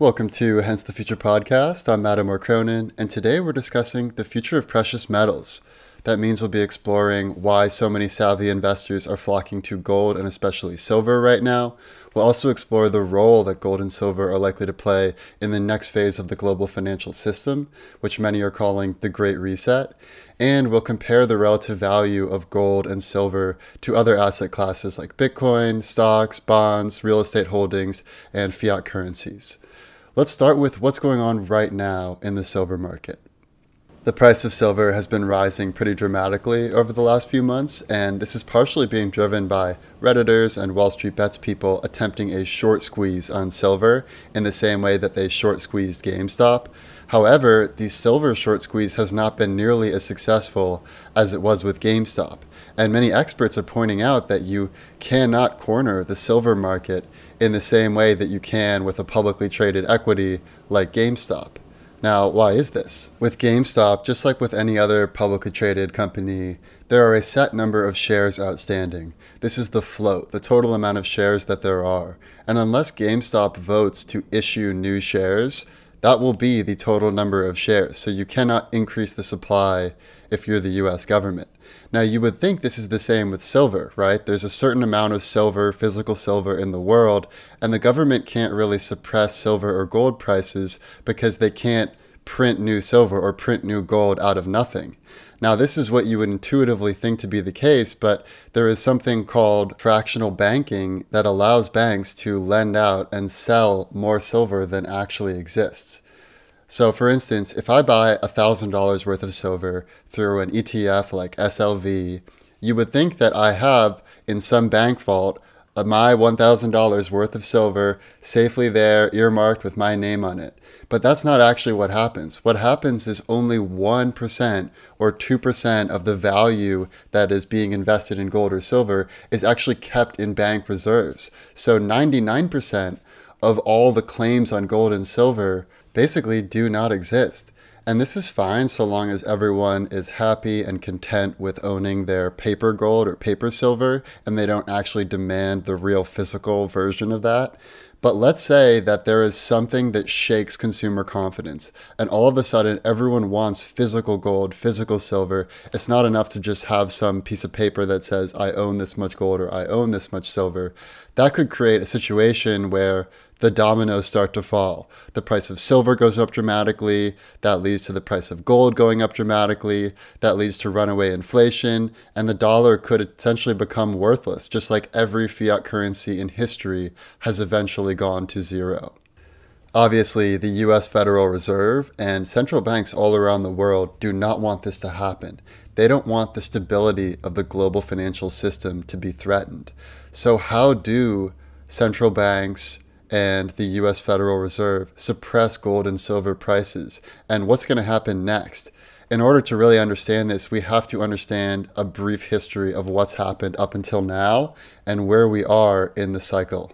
Welcome to Hence the Future podcast. I'm Adam Cronin, and today we're discussing the future of precious metals. That means we'll be exploring why so many savvy investors are flocking to gold and especially silver right now. We'll also explore the role that gold and silver are likely to play in the next phase of the global financial system, which many are calling the Great Reset. And we'll compare the relative value of gold and silver to other asset classes like Bitcoin, stocks, bonds, real estate holdings, and fiat currencies. Let's start with what's going on right now in the silver market. The price of silver has been rising pretty dramatically over the last few months, and this is partially being driven by Redditors and Wall Street Bets people attempting a short squeeze on silver in the same way that they short squeezed GameStop. However, the silver short squeeze has not been nearly as successful as it was with GameStop. And many experts are pointing out that you cannot corner the silver market in the same way that you can with a publicly traded equity like GameStop. Now, why is this? With GameStop, just like with any other publicly traded company, there are a set number of shares outstanding. This is the float, the total amount of shares that there are. And unless GameStop votes to issue new shares, that will be the total number of shares. So you cannot increase the supply if you're the US government. Now, you would think this is the same with silver, right? There's a certain amount of silver, physical silver in the world, and the government can't really suppress silver or gold prices because they can't print new silver or print new gold out of nothing. Now, this is what you would intuitively think to be the case, but there is something called fractional banking that allows banks to lend out and sell more silver than actually exists. So, for instance, if I buy $1,000 worth of silver through an ETF like SLV, you would think that I have in some bank vault my $1,000 worth of silver safely there, earmarked with my name on it. But that's not actually what happens. What happens is only 1% or 2% of the value that is being invested in gold or silver is actually kept in bank reserves. So 99% of all the claims on gold and silver basically do not exist. And this is fine so long as everyone is happy and content with owning their paper gold or paper silver and they don't actually demand the real physical version of that. But let's say that there is something that shakes consumer confidence, and all of a sudden everyone wants physical gold, physical silver. It's not enough to just have some piece of paper that says, I own this much gold or I own this much silver. That could create a situation where the dominoes start to fall. The price of silver goes up dramatically. That leads to the price of gold going up dramatically. That leads to runaway inflation. And the dollar could essentially become worthless, just like every fiat currency in history has eventually gone to zero. Obviously, the US Federal Reserve and central banks all around the world do not want this to happen. They don't want the stability of the global financial system to be threatened. So, how do central banks, and the US Federal Reserve suppress gold and silver prices and what's going to happen next. In order to really understand this, we have to understand a brief history of what's happened up until now and where we are in the cycle.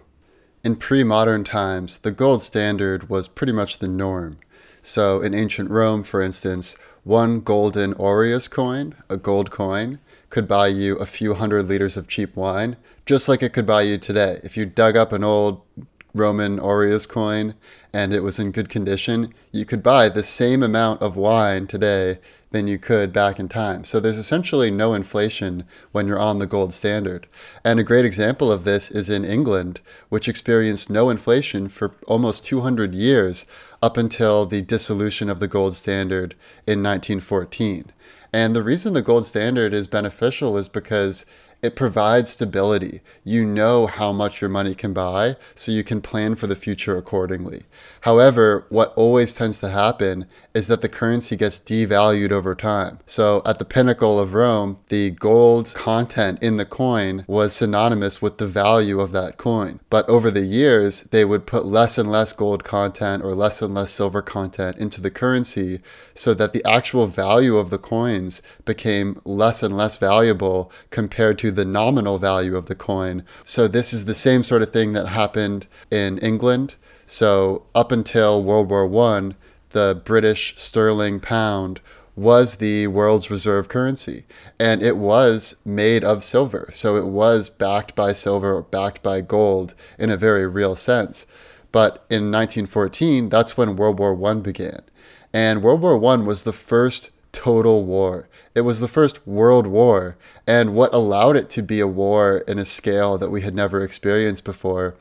In pre modern times, the gold standard was pretty much the norm. So, in ancient Rome, for instance, one golden aureus coin, a gold coin, could buy you a few hundred liters of cheap wine, just like it could buy you today. If you dug up an old Roman aureus coin and it was in good condition, you could buy the same amount of wine today than you could back in time. So there's essentially no inflation when you're on the gold standard. And a great example of this is in England, which experienced no inflation for almost 200 years up until the dissolution of the gold standard in 1914. And the reason the gold standard is beneficial is because it provides stability. You know how much your money can buy, so you can plan for the future accordingly. However, what always tends to happen is that the currency gets devalued over time. So at the pinnacle of Rome, the gold content in the coin was synonymous with the value of that coin. But over the years, they would put less and less gold content or less and less silver content into the currency so that the actual value of the coins became less and less valuable compared to the nominal value of the coin. So this is the same sort of thing that happened in England so up until World War One, the British sterling pound was the world's reserve currency, and it was made of silver. So it was backed by silver, or backed by gold in a very real sense. But in 1914, that's when World War I began. And World War I was the first total war. It was the first world war. And what allowed it to be a war in a scale that we had never experienced before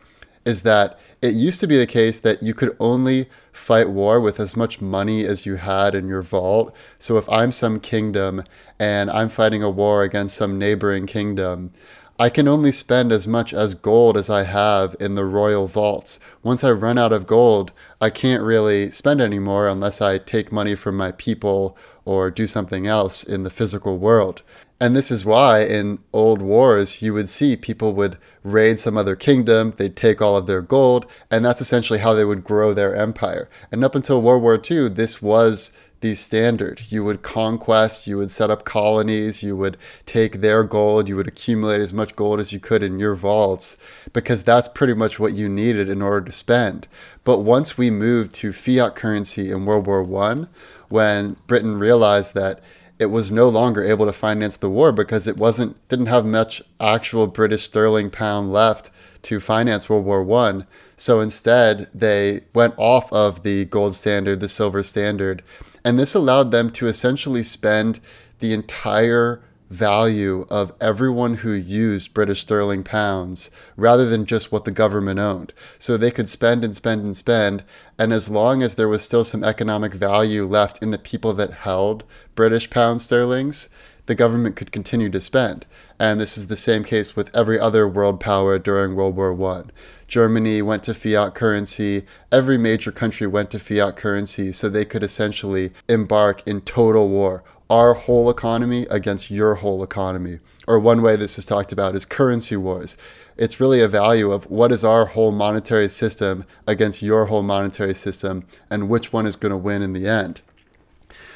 is that it used to be the case that you could only fight war with as much money as you had in your vault. So if I'm some kingdom and I'm fighting a war against some neighboring kingdom, I can only spend as much as gold as I have in the royal vaults. Once I run out of gold, I can't really spend anymore unless I take money from my people or do something else in the physical world. And this is why in old wars you would see people would raid some other kingdom, they'd take all of their gold, and that's essentially how they would grow their empire. And up until World War II, this was the standard. You would conquest, you would set up colonies, you would take their gold, you would accumulate as much gold as you could in your vaults, because that's pretty much what you needed in order to spend. But once we moved to fiat currency in World War I, when Britain realized that it was no longer able to finance the war because it wasn't didn't have much actual British sterling pound left to finance World War One. So instead, they went off of the gold standard, the silver standard, and this allowed them to essentially spend the entire value of everyone who used British sterling pounds rather than just what the government owned. So they could spend and spend and spend. And as long as there was still some economic value left in the people that held British pound sterlings, the government could continue to spend. And this is the same case with every other world power during World War I. Germany went to fiat currency. Every major country went to fiat currency so they could essentially embark in total war our whole economy against your whole economy. Or one way this is talked about is currency wars. It's really a value of what is our whole monetary system against your whole monetary system and which one is going to win in the end.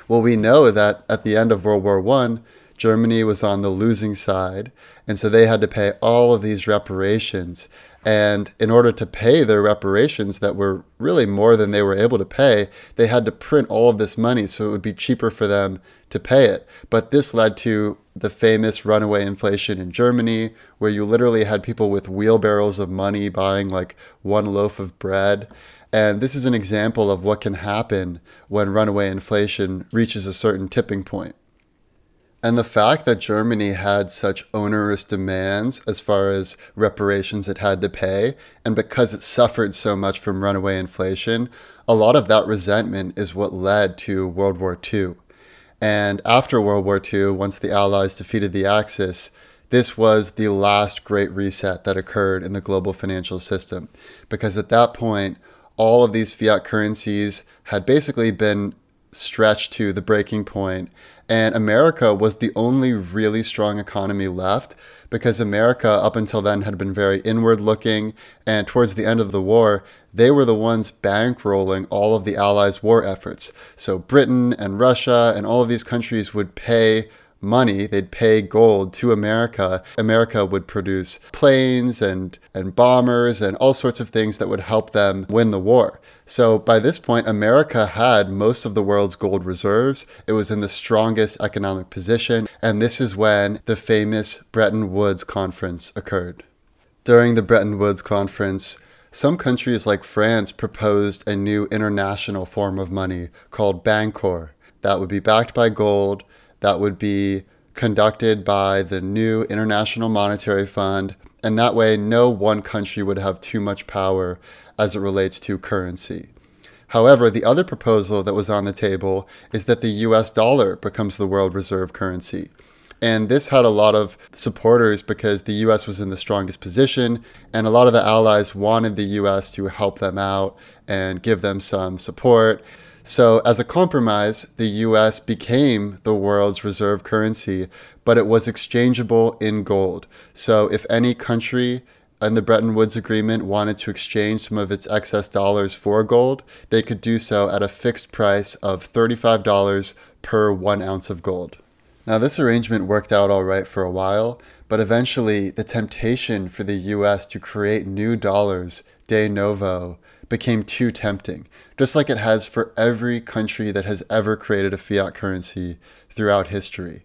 Well, we know that at the end of World War I, Germany was on the losing side, and so they had to pay all of these reparations. And in order to pay their reparations that were really more than they were able to pay, they had to print all of this money so it would be cheaper for them to pay it. But this led to the famous runaway inflation in Germany, where you literally had people with wheelbarrows of money buying like one loaf of bread. And this is an example of what can happen when runaway inflation reaches a certain tipping point. And the fact that Germany had such onerous demands as far as reparations it had to pay, and because it suffered so much from runaway inflation, a lot of that resentment is what led to World War II. And after World War II, once the Allies defeated the Axis, this was the last great reset that occurred in the global financial system. Because at that point, all of these fiat currencies had basically been stretched to the breaking point, and America was the only really strong economy left because America, up until then, had been very inward looking. And towards the end of the war, they were the ones bankrolling all of the Allies' war efforts. So Britain and Russia and all of these countries would pay money, they'd pay gold to America. America would produce planes and, and bombers and all sorts of things that would help them win the war. So by this point, America had most of the world's gold reserves. It was in the strongest economic position. And this is when the famous Bretton Woods Conference occurred. During the Bretton Woods Conference, some countries like France proposed a new international form of money called Bancor that would be backed by gold that would be conducted by the new International Monetary Fund. And that way, no one country would have too much power as it relates to currency. However, the other proposal that was on the table is that the US dollar becomes the world reserve currency. And this had a lot of supporters because the US was in the strongest position, and a lot of the allies wanted the US to help them out and give them some support. So, as a compromise, the US became the world's reserve currency, but it was exchangeable in gold. So, if any country in the Bretton Woods Agreement wanted to exchange some of its excess dollars for gold, they could do so at a fixed price of $35 per one ounce of gold. Now, this arrangement worked out all right for a while, but eventually the temptation for the US to create new dollars de novo became too tempting, just like it has for every country that has ever created a fiat currency throughout history.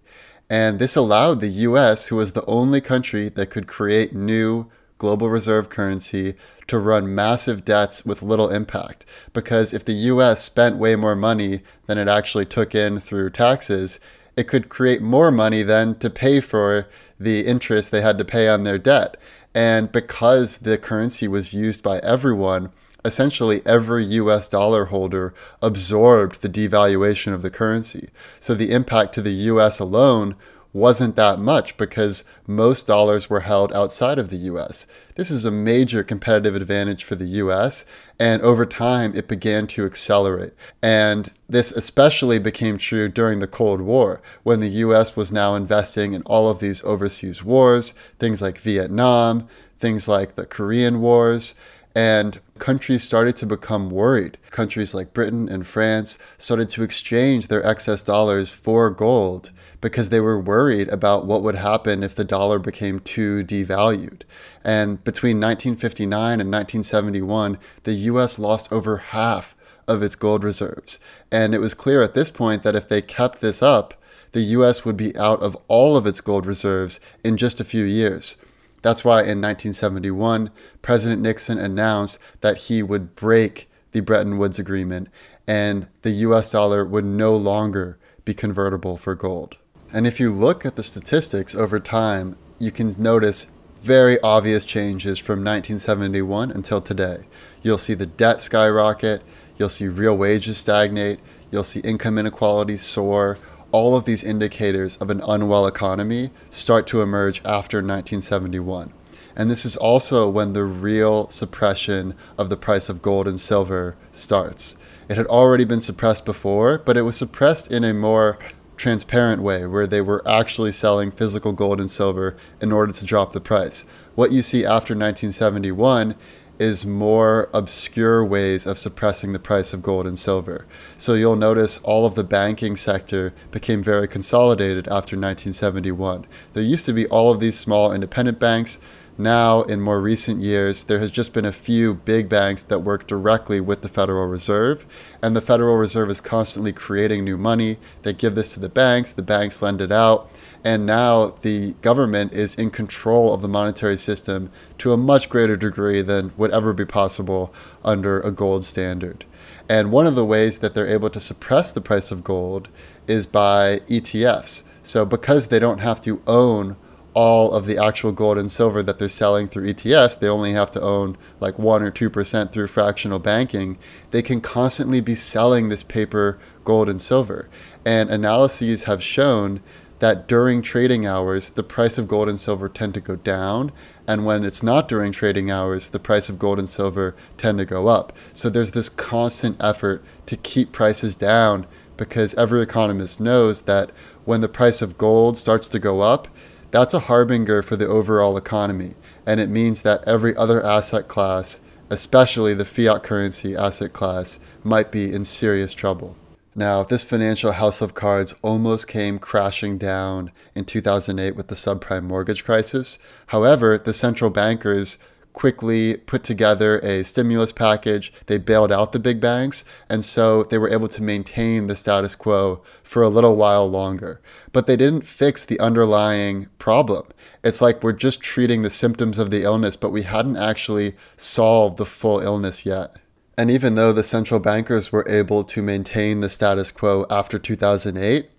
And this allowed the US, who was the only country that could create new global reserve currency to run massive debts with little impact. Because if the US spent way more money than it actually took in through taxes, it could create more money then to pay for the interest they had to pay on their debt. And because the currency was used by everyone, essentially every US dollar holder absorbed the devaluation of the currency. So the impact to the US alone wasn't that much because most dollars were held outside of the US. This is a major competitive advantage for the US, and over time it began to accelerate. And this especially became true during the Cold War, when the US was now investing in all of these overseas wars, things like Vietnam, things like the Korean Wars. And countries started to become worried. Countries like Britain and France started to exchange their excess dollars for gold because they were worried about what would happen if the dollar became too devalued. And between 1959 and 1971, the US lost over half of its gold reserves. And it was clear at this point that if they kept this up, the US would be out of all of its gold reserves in just a few years. That's why in 1971, President Nixon announced that he would break the Bretton Woods Agreement and the US dollar would no longer be convertible for gold. And if you look at the statistics over time, you can notice very obvious changes from 1971 until today. You'll see the debt skyrocket, you'll see real wages stagnate, you'll see income inequality soar, all of these indicators of an unwell economy start to emerge after 1971. And this is also when the real suppression of the price of gold and silver starts. It had already been suppressed before, but it was suppressed in a more transparent way where they were actually selling physical gold and silver in order to drop the price. What you see after 1971 is more obscure ways of suppressing the price of gold and silver. So you'll notice all of the banking sector became very consolidated after 1971. There used to be all of these small independent banks. Now, in more recent years, there has just been a few big banks that work directly with the Federal Reserve, and the Federal Reserve is constantly creating new money. They give this to the banks, the banks lend it out, and now the government is in control of the monetary system to a much greater degree than would ever be possible under a gold standard. And one of the ways that they're able to suppress the price of gold is by ETFs. So, because they don't have to own all of the actual gold and silver that they're selling through ETFs, they only have to own like 1 or 2% through fractional banking. They can constantly be selling this paper gold and silver. And analyses have shown that during trading hours, the price of gold and silver tend to go down. And when it's not during trading hours, the price of gold and silver tend to go up. So there's this constant effort to keep prices down because every economist knows that when the price of gold starts to go up, that's a harbinger for the overall economy. And it means that every other asset class, especially the fiat currency asset class, might be in serious trouble. Now, this financial house of cards almost came crashing down in 2008 with the subprime mortgage crisis. However, the central bankers quickly put together a stimulus package. They bailed out the big banks, and so they were able to maintain the status quo for a little while longer. But they didn't fix the underlying problem. It's like we're just treating the symptoms of the illness, but we hadn't actually solved the full illness yet. And even though the central bankers were able to maintain the status quo after 2008,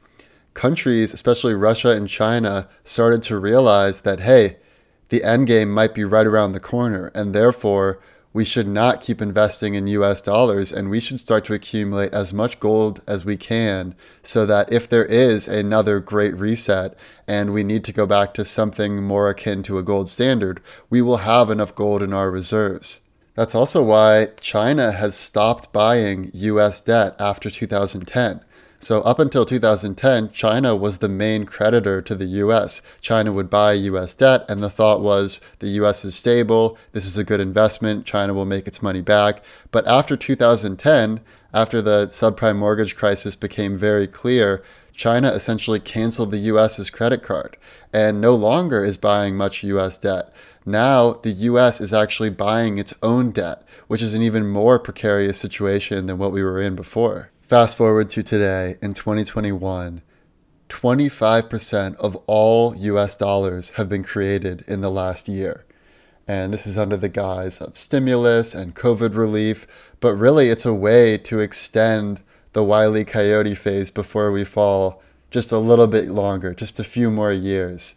countries, especially Russia and China, started to realize that, hey, the end game might be right around the corner, and therefore we should not keep investing in US dollars and we should start to accumulate as much gold as we can so that if there is another great reset and we need to go back to something more akin to a gold standard, we will have enough gold in our reserves. That's also why China has stopped buying US debt after 2010. So, up until 2010, China was the main creditor to the US. China would buy US debt, and the thought was the US is stable, this is a good investment, China will make its money back. But after 2010, after the subprime mortgage crisis became very clear, China essentially canceled the US's credit card and no longer is buying much US debt. Now the US is actually buying its own debt, which is an even more precarious situation than what we were in before. Fast forward to today in 2021, 25% of all US dollars have been created in the last year. And this is under the guise of stimulus and COVID relief. But really, it's a way to extend the Wile E. Coyote phase before we fall just a little bit longer, just a few more years.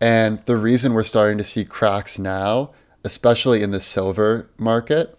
And the reason we're starting to see cracks now, especially in the silver market,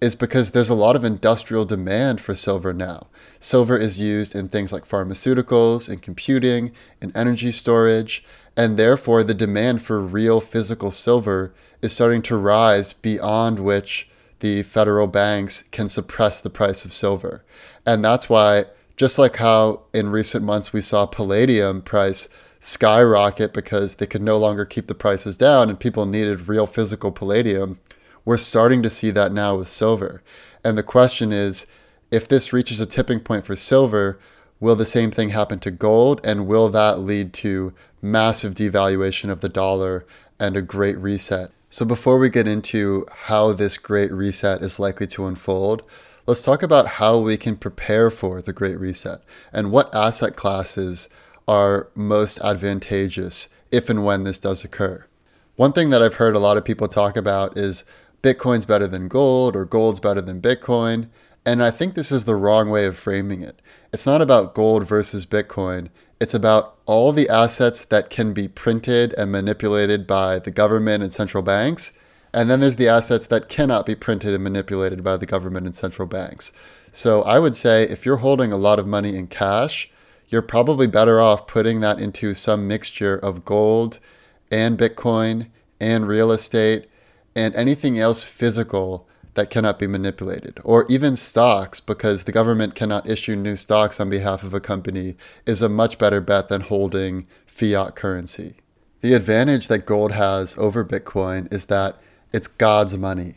is because there's a lot of industrial demand for silver now. Silver is used in things like pharmaceuticals, and computing, and energy storage, and therefore the demand for real physical silver is starting to rise beyond which the federal banks can suppress the price of silver. And that's why, just like how in recent months we saw palladium price skyrocket because they could no longer keep the prices down and people needed real physical palladium, we're starting to see that now with silver. And the question is if this reaches a tipping point for silver, will the same thing happen to gold? And will that lead to massive devaluation of the dollar and a great reset? So, before we get into how this great reset is likely to unfold, let's talk about how we can prepare for the great reset and what asset classes are most advantageous if and when this does occur. One thing that I've heard a lot of people talk about is Bitcoin's better than gold or gold's better than Bitcoin. And I think this is the wrong way of framing it. It's not about gold versus Bitcoin. It's about all the assets that can be printed and manipulated by the government and central banks. And then there's the assets that cannot be printed and manipulated by the government and central banks. So I would say if you're holding a lot of money in cash, you're probably better off putting that into some mixture of gold and Bitcoin and real estate and anything else physical that cannot be manipulated, or even stocks, because the government cannot issue new stocks on behalf of a company, is a much better bet than holding fiat currency. The advantage that gold has over Bitcoin is that it's God's money.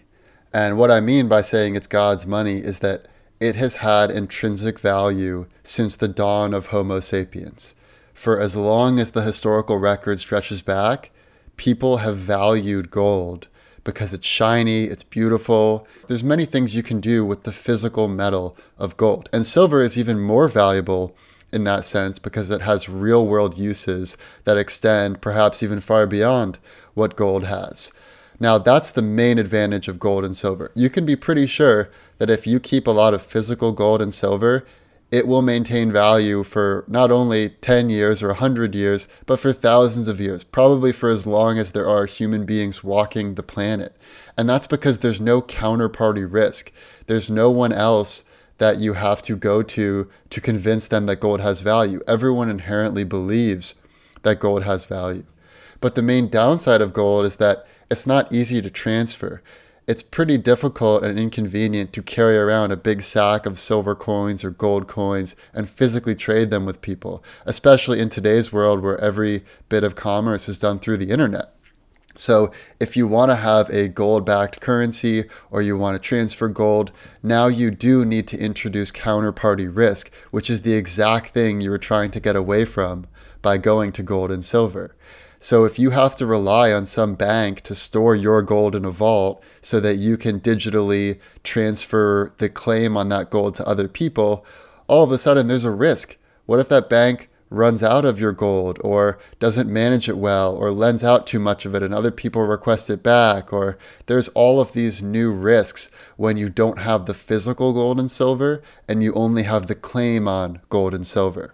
And what I mean by saying it's God's money is that it has had intrinsic value since the dawn of Homo sapiens. For as long as the historical record stretches back, people have valued gold because it's shiny, it's beautiful. There's many things you can do with the physical metal of gold. And silver is even more valuable in that sense because it has real world uses that extend perhaps even far beyond what gold has. Now, that's the main advantage of gold and silver. You can be pretty sure that if you keep a lot of physical gold and silver, it will maintain value for not only 10 years or 100 years, but for thousands of years, probably for as long as there are human beings walking the planet. And that's because there's no counterparty risk. There's no one else that you have to go to to convince them that gold has value. Everyone inherently believes that gold has value. But the main downside of gold is that it's not easy to transfer it's pretty difficult and inconvenient to carry around a big sack of silver coins or gold coins and physically trade them with people, especially in today's world where every bit of commerce is done through the internet. So, if you want to have a gold backed currency or you want to transfer gold, now you do need to introduce counterparty risk, which is the exact thing you were trying to get away from by going to gold and silver. So if you have to rely on some bank to store your gold in a vault so that you can digitally transfer the claim on that gold to other people, all of a sudden there's a risk. What if that bank runs out of your gold or doesn't manage it well or lends out too much of it and other people request it back or there's all of these new risks when you don't have the physical gold and silver and you only have the claim on gold and silver.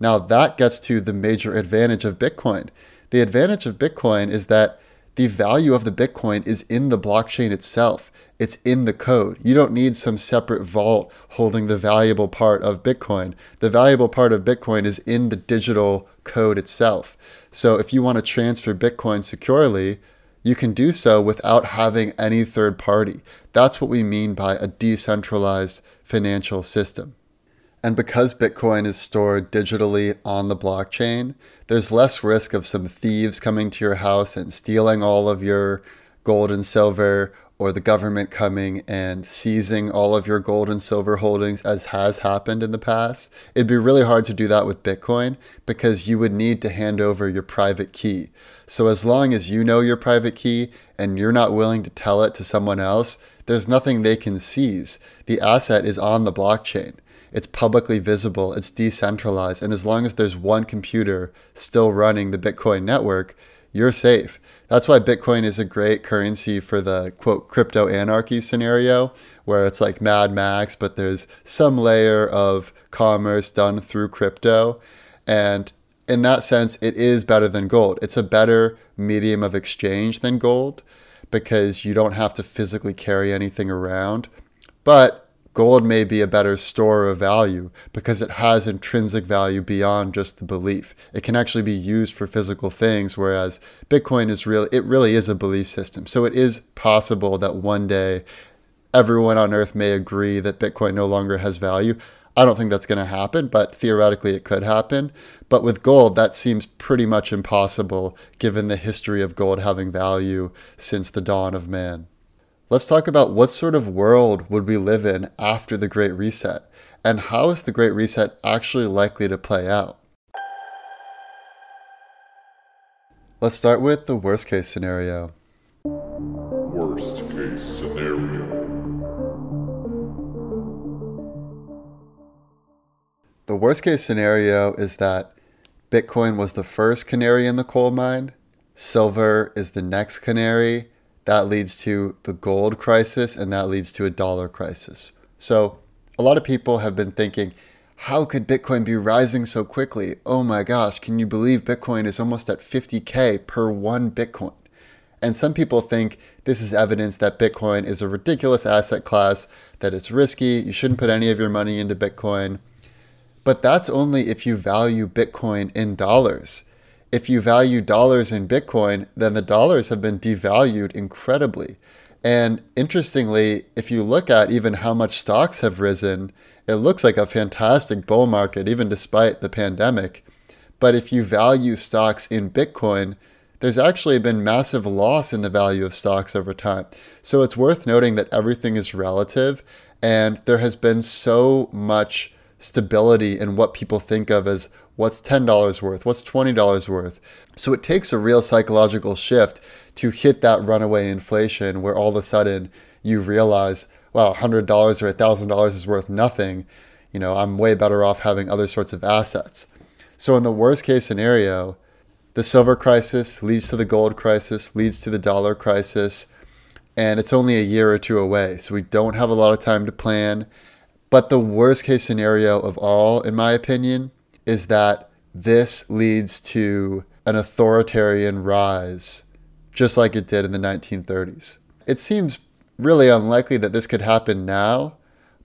Now that gets to the major advantage of Bitcoin the advantage of Bitcoin is that the value of the Bitcoin is in the blockchain itself. It's in the code. You don't need some separate vault holding the valuable part of Bitcoin. The valuable part of Bitcoin is in the digital code itself. So if you want to transfer Bitcoin securely, you can do so without having any third party. That's what we mean by a decentralized financial system. And because Bitcoin is stored digitally on the blockchain, there's less risk of some thieves coming to your house and stealing all of your gold and silver, or the government coming and seizing all of your gold and silver holdings, as has happened in the past. It'd be really hard to do that with Bitcoin because you would need to hand over your private key. So, as long as you know your private key and you're not willing to tell it to someone else, there's nothing they can seize. The asset is on the blockchain it's publicly visible, it's decentralized, and as long as there's one computer still running the Bitcoin network, you're safe. That's why Bitcoin is a great currency for the quote crypto anarchy scenario, where it's like Mad Max, but there's some layer of commerce done through crypto. And in that sense, it is better than gold. It's a better medium of exchange than gold because you don't have to physically carry anything around. But gold may be a better store of value because it has intrinsic value beyond just the belief. It can actually be used for physical things, whereas Bitcoin is really it really is a belief system. So it is possible that one day everyone on earth may agree that Bitcoin no longer has value. I don't think that's going to happen, but theoretically it could happen. But with gold, that seems pretty much impossible given the history of gold having value since the dawn of man. Let's talk about what sort of world would we live in after the Great Reset, and how is the Great Reset actually likely to play out? Let's start with the worst case scenario. Worst case scenario. The worst case scenario is that Bitcoin was the first canary in the coal mine, silver is the next canary, that leads to the gold crisis and that leads to a dollar crisis. So, a lot of people have been thinking, how could Bitcoin be rising so quickly? Oh my gosh, can you believe Bitcoin is almost at 50K per one Bitcoin? And some people think this is evidence that Bitcoin is a ridiculous asset class, that it's risky, you shouldn't put any of your money into Bitcoin. But that's only if you value Bitcoin in dollars if you value dollars in Bitcoin, then the dollars have been devalued incredibly. And interestingly, if you look at even how much stocks have risen, it looks like a fantastic bull market, even despite the pandemic. But if you value stocks in Bitcoin, there's actually been massive loss in the value of stocks over time. So it's worth noting that everything is relative, and there has been so much stability in what people think of as what's $10 worth, what's $20 worth. So it takes a real psychological shift to hit that runaway inflation where all of a sudden you realize, wow, $100 or $1,000 is worth nothing. You know, I'm way better off having other sorts of assets. So in the worst case scenario, the silver crisis leads to the gold crisis, leads to the dollar crisis, and it's only a year or two away. So we don't have a lot of time to plan. But the worst case scenario of all, in my opinion, is that this leads to an authoritarian rise, just like it did in the 1930s. It seems really unlikely that this could happen now,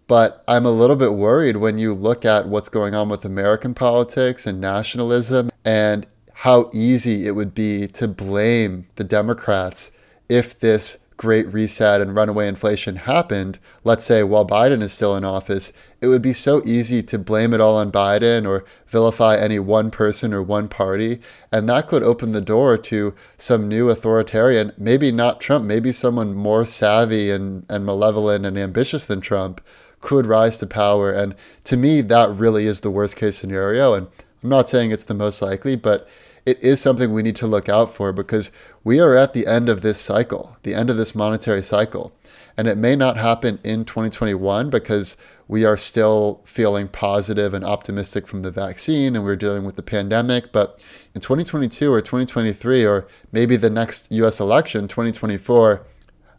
but I'm a little bit worried when you look at what's going on with American politics and nationalism and how easy it would be to blame the Democrats if this great reset and runaway inflation happened, let's say while Biden is still in office, it would be so easy to blame it all on Biden or vilify any one person or one party. And that could open the door to some new authoritarian, maybe not Trump, maybe someone more savvy and, and malevolent and ambitious than Trump could rise to power. And to me, that really is the worst case scenario. And I'm not saying it's the most likely, but it is something we need to look out for because we are at the end of this cycle, the end of this monetary cycle. And it may not happen in 2021 because we are still feeling positive and optimistic from the vaccine and we're dealing with the pandemic. But in 2022 or 2023, or maybe the next US election, 2024,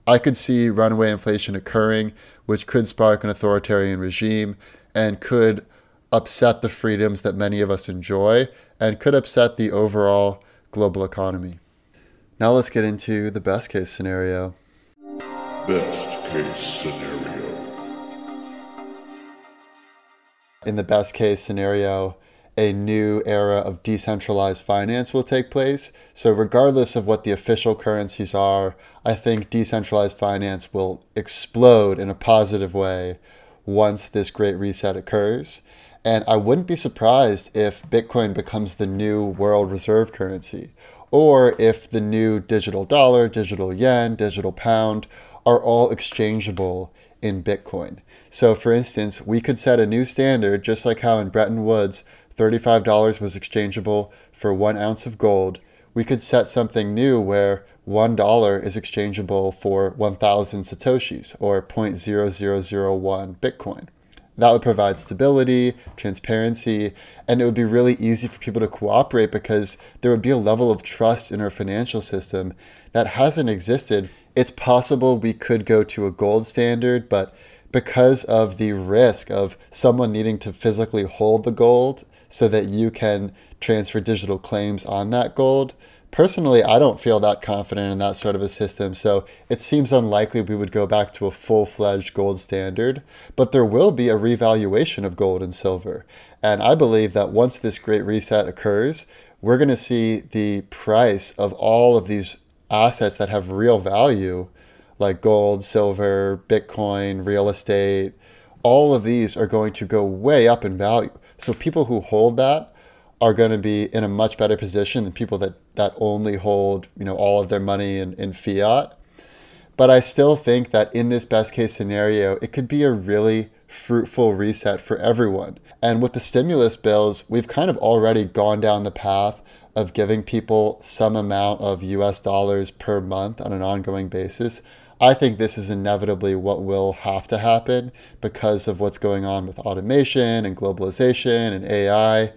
I could see runaway inflation occurring, which could spark an authoritarian regime and could upset the freedoms that many of us enjoy and could upset the overall global economy. Now let's get into the best case scenario. Best case scenario. In the best case scenario, a new era of decentralized finance will take place. So, regardless of what the official currencies are, I think decentralized finance will explode in a positive way once this great reset occurs. And I wouldn't be surprised if Bitcoin becomes the new world reserve currency, or if the new digital dollar, digital yen, digital pound are all exchangeable in Bitcoin. So, for instance, we could set a new standard, just like how in Bretton Woods, $35 was exchangeable for one ounce of gold. We could set something new where $1 is exchangeable for 1,000 Satoshis or 0.0001 Bitcoin. That would provide stability, transparency, and it would be really easy for people to cooperate because there would be a level of trust in our financial system that hasn't existed. It's possible we could go to a gold standard, but because of the risk of someone needing to physically hold the gold so that you can transfer digital claims on that gold, Personally, I don't feel that confident in that sort of a system, so it seems unlikely we would go back to a full fledged gold standard, but there will be a revaluation of gold and silver. And I believe that once this great reset occurs, we're going to see the price of all of these assets that have real value, like gold, silver, Bitcoin, real estate, all of these are going to go way up in value. So people who hold that are going to be in a much better position than people that, that only hold you know all of their money in, in fiat. But I still think that in this best case scenario, it could be a really fruitful reset for everyone. And with the stimulus bills, we've kind of already gone down the path of giving people some amount of US dollars per month on an ongoing basis. I think this is inevitably what will have to happen because of what's going on with automation and globalization and AI.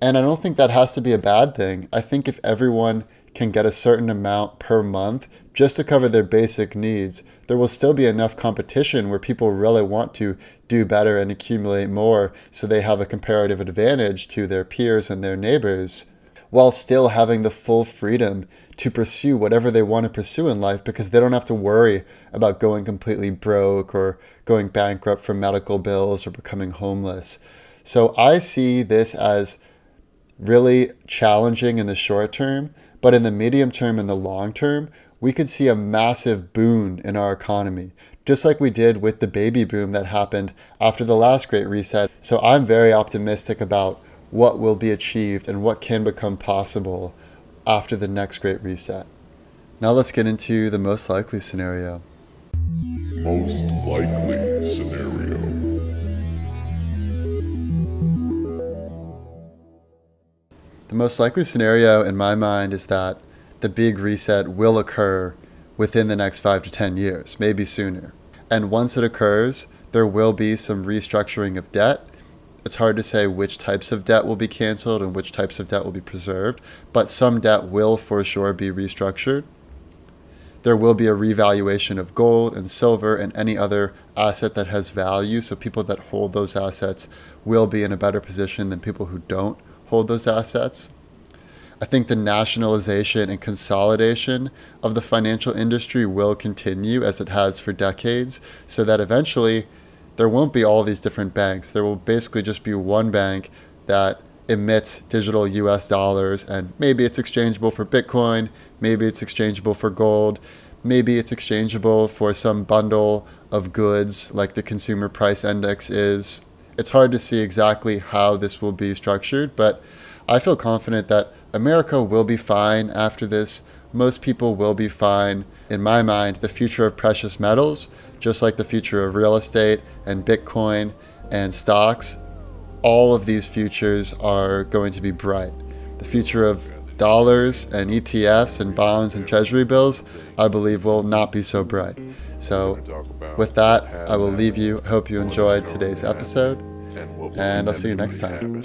And I don't think that has to be a bad thing. I think if everyone can get a certain amount per month just to cover their basic needs, there will still be enough competition where people really want to do better and accumulate more so they have a comparative advantage to their peers and their neighbors while still having the full freedom to pursue whatever they want to pursue in life because they don't have to worry about going completely broke or going bankrupt from medical bills or becoming homeless. So I see this as really challenging in the short term, but in the medium term and the long term, we could see a massive boon in our economy, just like we did with the baby boom that happened after the last great reset. So I'm very optimistic about what will be achieved and what can become possible after the next great reset. Now let's get into the most likely scenario. Most likely scenario. The most likely scenario in my mind is that the big reset will occur within the next five to 10 years, maybe sooner. And once it occurs, there will be some restructuring of debt. It's hard to say which types of debt will be canceled and which types of debt will be preserved, but some debt will for sure be restructured. There will be a revaluation of gold and silver and any other asset that has value. So people that hold those assets will be in a better position than people who don't hold those assets. I think the nationalization and consolidation of the financial industry will continue as it has for decades, so that eventually there won't be all these different banks. There will basically just be one bank that emits digital US dollars, and maybe it's exchangeable for Bitcoin, maybe it's exchangeable for gold, maybe it's exchangeable for some bundle of goods like the consumer price index is it's hard to see exactly how this will be structured, but I feel confident that America will be fine after this. Most people will be fine. In my mind, the future of precious metals, just like the future of real estate and Bitcoin and stocks, all of these futures are going to be bright. The future of dollars and ETFs and bonds and treasury bills, I believe, will not be so bright. So, with that, I will leave you. Hope you enjoyed today's episode, and I'll see you next time.